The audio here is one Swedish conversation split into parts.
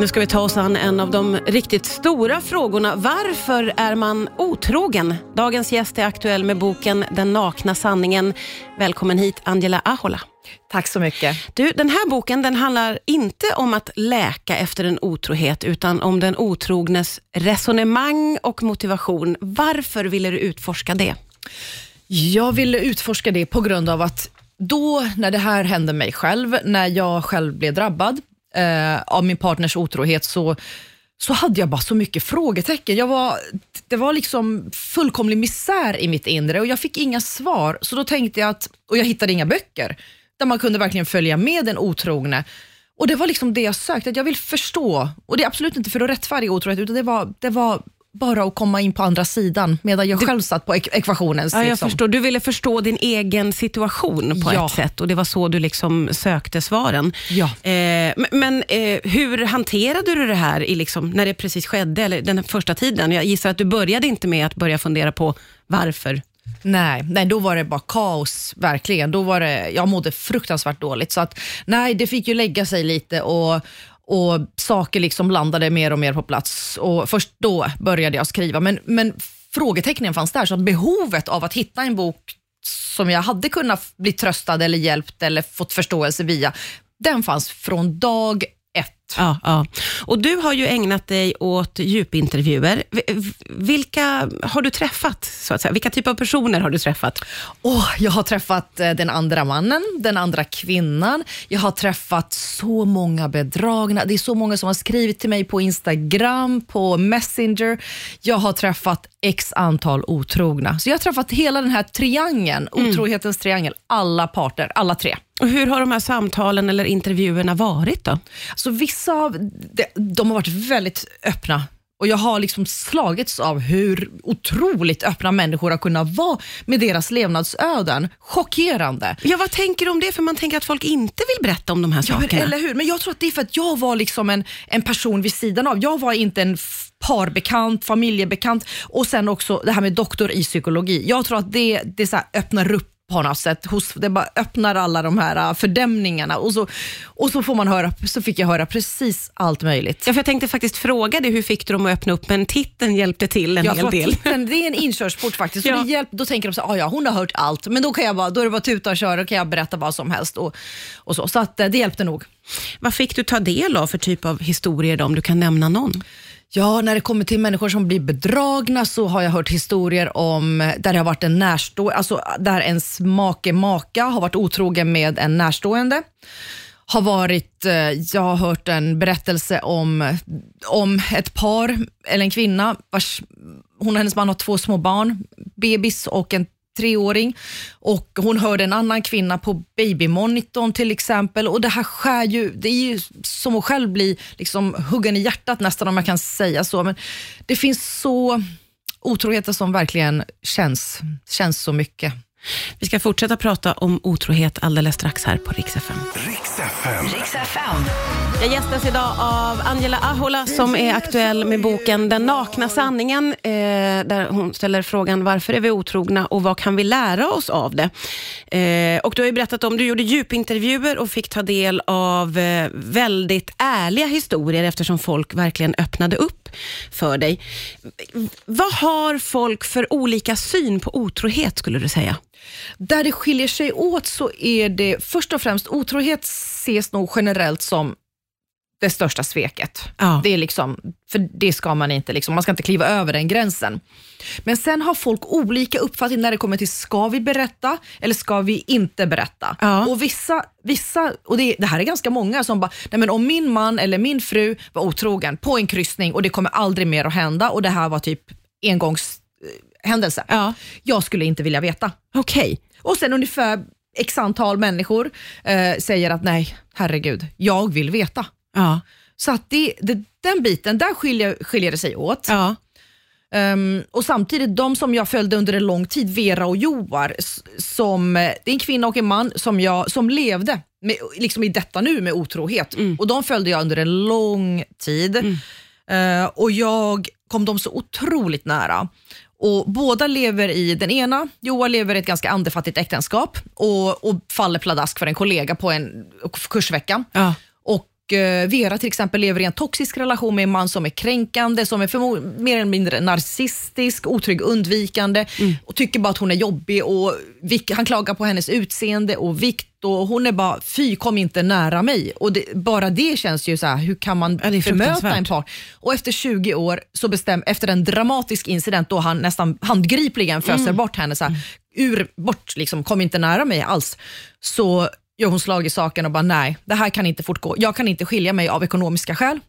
Nu ska vi ta oss an en av de riktigt stora frågorna. Varför är man otrogen? Dagens gäst är aktuell med boken Den nakna sanningen. Välkommen hit Angela Ahola. Tack så mycket. Du, den här boken den handlar inte om att läka efter en otrohet, utan om den otrognes resonemang och motivation. Varför ville du utforska det? Jag ville utforska det på grund av att då, när det här hände mig själv, när jag själv blev drabbad eh, av min partners otrohet, så, så hade jag bara så mycket frågetecken. Jag var, det var liksom fullkomlig misär i mitt inre och jag fick inga svar. Så då tänkte jag att, och jag hittade inga böcker, där man kunde verkligen följa med den otrogne. Och Det var liksom det jag sökte, att jag vill förstå. Och Det är absolut inte för att rättfärdiga otrohet, utan det var, det var bara att komma in på andra sidan, medan jag själv satt på ek ekvationen. Ja, jag liksom. förstår. Du ville förstå din egen situation på Ja. ett sätt och det var så du liksom sökte svaren. Ja. Eh, men men eh, hur hanterade du det här i liksom, när det precis skedde, eller den första tiden? Jag gissar att du började inte med att börja fundera på varför. Nej, nej, då var det bara kaos, verkligen. Då var det, jag mådde fruktansvärt dåligt. Så att, nej, det fick ju lägga sig lite och, och saker liksom landade mer och mer på plats. Och först då började jag skriva. Men, men frågetecknen fanns där, så att behovet av att hitta en bok som jag hade kunnat bli tröstad eller hjälpt eller fått förståelse via, den fanns från dag ett. Ja, ja. Och du har ju ägnat dig åt djupintervjuer. Vilka har du träffat? Så att säga? Vilka typer av personer har du träffat? Åh, jag har träffat eh, den andra mannen, den andra kvinnan. Jag har träffat så många bedragna. Det är så många som har skrivit till mig på Instagram, på Messenger. Jag har träffat x antal otrogna. Så jag har träffat hela den här triangeln, otrohetens triangel. Alla parter, alla tre. Och hur har de här samtalen eller intervjuerna varit då? Så vissa av de, de har varit väldigt öppna. Och Jag har liksom slagits av hur otroligt öppna människor har kunnat vara med deras levnadsöden. Chockerande. Ja, vad tänker du om det? För man tänker att folk inte vill berätta om de här Ja, sakerna. eller hur? Men jag tror att det är för att jag var liksom en, en person vid sidan av. Jag var inte en parbekant, familjebekant och sen också det här med doktor i psykologi. Jag tror att det, det så öppnar upp på något sätt. Hos, det bara öppnar alla de här äh, fördämningarna och så, och så, får man höra, så fick jag höra precis allt möjligt. Ja, för jag tänkte faktiskt fråga dig, hur fick du dem att öppna upp? Men titeln hjälpte till en Jag hel del. titeln, det är en inkörsport faktiskt. Så Ja. hjälp, då tänker de så "Ah, ja hon har hört allt, men då, kan jag bara, då är det bara tuta och köra, då kan jag berätta vad som helst. Och, och så så att, eh, det hjälpte nog. Vad fick du ta del av för typ av historier då, om du kan nämna någon? Ja, när det kommer till människor som blir bedragna så har jag hört historier om där det har varit en närstående, alltså där ens make, maka har varit otrogen med en närstående. Har varit, eh, jag har hört en berättelse om, om ett par, eller en kvinna, vars, hon och hennes man har två små barn, bebis och en treåring. Och Hon hörde en annan kvinna på babymonitorn till exempel. Och Det här skär ju, det är ju som att själv bli liksom huggen i hjärtat nästan om jag kan säga så. Men det finns så otroheter som verkligen känns, känns så mycket. Vi ska fortsätta prata om otrohet alldeles strax här på Rix FM. Jag gästas idag av Angela Ahola som är aktuell med boken Den nakna sanningen, eh, där hon ställer frågan varför är vi otrogna och vad kan vi lära oss av det? Eh, och Du har ju berättat om, du gjorde djupintervjuer och fick ta del av eh, väldigt ärliga historier eftersom folk verkligen öppnade upp för dig. Vad har folk för olika syn på otrohet skulle du säga? Där det skiljer sig åt så är det först och främst otrohet ses nog generellt som det största sveket. Ja. Det är liksom, för det ska man inte, liksom, man ska inte kliva över den gränsen. Men sen har folk olika uppfattning när det kommer till ska vi berätta eller ska vi inte berätta? Ja. Och vissa, vissa och det, det här är ganska många som bara, nej men om min man eller min fru var otrogen på en kryssning och det kommer aldrig mer att hända och det här var typ engångshändelse. Ja. Jag skulle inte vilja veta. Okej. Och sen ungefär x antal människor eh, säger att nej, herregud, jag vill veta. Ja. Så att det, det, den biten, där skiljer, skiljer det sig åt. Ja. Ehm, och samtidigt, de som jag följde under en lång tid, Vera och Joar, som, eh, det är en kvinna och en man som, jag, som levde med, liksom i detta nu med otrohet. Och De följde jag under en lång tid. Eh, och Jag kom dem så otroligt nära. Och Båda lever i, den ena, Joar lever i ett ganska andefattigt äktenskap och, och faller pladask för en kollega på en kursvecka. Ja. Eh, Vera till exempel lever i en toxisk relation med en man som är kränkande, som är mer eller mindre narcissistisk, otrygg, undvikande och tycker bara att hon är jobbig. Och han klagar på hennes utseende och vikt och hon är bara, fy kom inte nära mig. Och det, Bara det känns ju så här, hur kan man Ja, bemöta en par? Och efter 20 år, så bestäm, efter en dramatisk incident då han nästan handgripligen föser Mm. bort henne, så här, ur, bort, liksom, kom inte nära mig alls, så gör hon slag i saken och bara nej, det här kan inte fortgå. Jag kan inte skilja mig av ekonomiska skäl,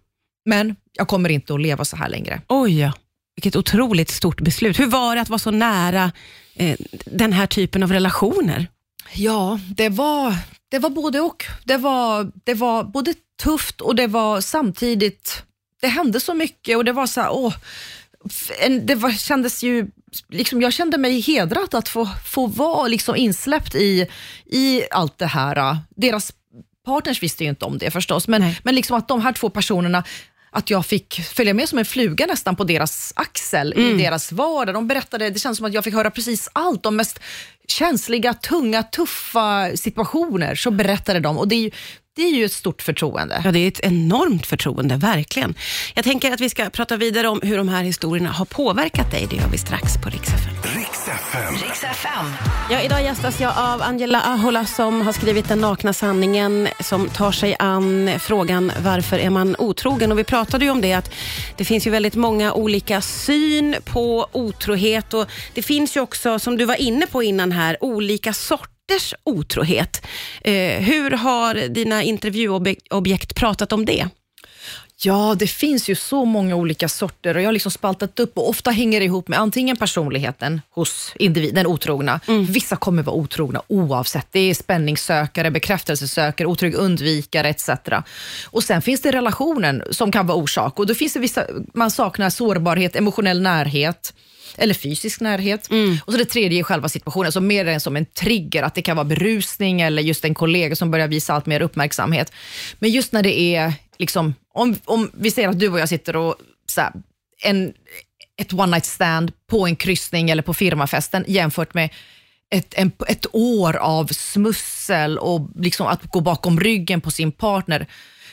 men jag kommer inte att leva så här längre. Oj, ja. vilket otroligt stort beslut. Hur var det att vara så nära eh, den här typen av relationer? Ja, det var, det var både och. Det var, det var både tufft och det var samtidigt, det hände så mycket och det var så här, åh, en, det var, kändes ju, liksom, jag kände mig hedrad att få, få vara liksom insläppt i, i allt det här. Deras partners visste ju inte om det förstås, men, Nej. men liksom att de här två personerna att jag fick följa med som en fluga nästan på deras axel i deras vardag. De berättade, det känns som att jag fick höra precis allt. De mest känsliga, tunga, tuffa situationer så berättade de och det är det är ju ett stort förtroende. Ja, det är ett enormt förtroende, verkligen. Jag tänker att vi ska prata vidare om hur de här historierna har påverkat dig. Det gör vi strax på Rix FM. Riks FM. FM. Ja, idag gästas jag av Angela Ahola som har skrivit Den nakna sanningen som tar sig an frågan varför är man otrogen? Och vi pratade ju om det att det finns ju väldigt många olika syn på otrohet och det finns ju också, som du var inne på innan här, olika sorters otrohet. Eh, hur har dina intervjuobjekt pratat om det? Ja, det finns ju så många olika sorter och jag har liksom spaltat upp och ofta hänger det ihop med antingen personligheten hos individen, den otrogna. Vissa kommer vara otrogna oavsett. Det är spänningssökare, bekräftelsesökare, otrygg undvikare etc. Och sen finns det relationen som kan vara orsak och då finns det vissa, man saknar sårbarhet, emotionell närhet eller fysisk närhet. Och så det tredje är själva situationen, så mer än som en trigger, att det kan vara berusning eller just en kollega som börjar visa allt mer uppmärksamhet. Men just när det är, liksom, om, om vi säger att du och jag sitter och så här, en, ett one night stand på en kryssning eller på firmafesten jämfört med ett, en, ett år av smussel och liksom att gå bakom ryggen på sin partner.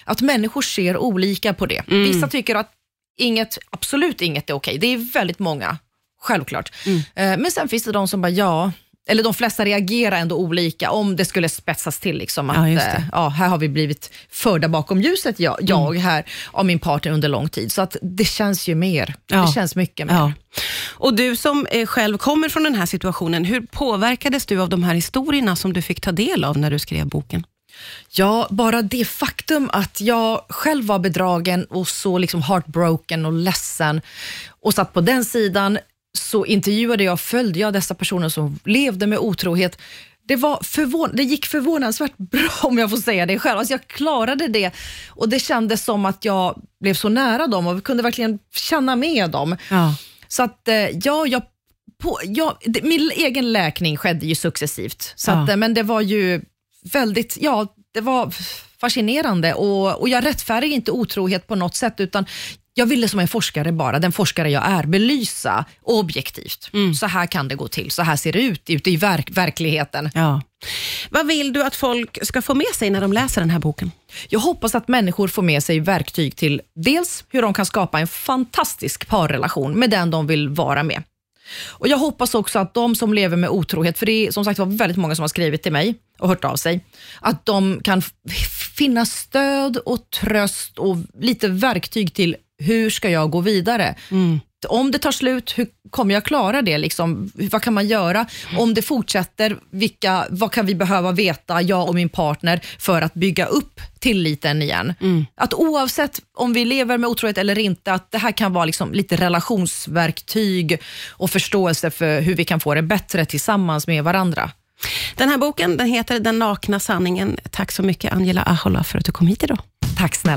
Att människor ser olika på det. Vissa tycker att inget, absolut inget är okej. Det är väldigt många, självklart. Eh, Men sen finns det de som bara, ja, eller de flesta reagerar ändå olika om det skulle spetsas till. Liksom, att, Ja, eh, ja, här har vi blivit förda bakom ljuset, jag, jag här, av min partner under lång tid. Så att det känns ju mer. Ja. Det känns mycket mer. Ja. Och du som eh, själv kommer från den här situationen, hur påverkades du av de här historierna som du fick ta del av när du skrev boken? Ja, bara det faktum att jag själv var bedragen och så liksom heartbroken och ledsen och satt på den sidan så intervjuade jag följde jag dessa personer som levde med otrohet. Det, var förvån det gick förvånansvärt bra om jag får säga det själv. Alltså jag klarade det och det kändes som att jag blev så nära dem och kunde verkligen känna med dem. Ja. Så att eh, ja, jag, på, ja det, min egen läkning skedde ju successivt. Så att, eh, men det var ju väldigt, ja, det var fascinerande och, och jag rättfärdigar inte otrohet på något sätt utan jag ville som en forskare bara, den forskare jag är, belysa objektivt. Så här kan det gå till, så här ser det ut ute i verk, verkligheten. Ja. Vad vill du att folk ska få med sig när de läser den här boken? Jag hoppas att människor får med sig verktyg till dels hur de kan skapa en fantastisk parrelation med den de vill vara med. Och Jag hoppas också att de som lever med otrohet, för det är som sagt var väldigt många som har skrivit till mig och hört av sig, att de kan finna stöd och tröst och lite verktyg till hur ska jag gå vidare? Om det tar slut, hur kommer jag klara det? Liksom, vad kan man göra? Om det fortsätter, vilka, vad kan vi behöva veta, jag och min partner, för att bygga upp tilliten igen? Att oavsett om vi lever med otrohet eller inte, att det här kan vara liksom lite relationsverktyg och förståelse för hur vi kan få det bättre tillsammans med varandra. Den här boken den heter Den nakna sanningen. Tack så mycket Angela Ahola för att du kom hit idag. Tack snälla.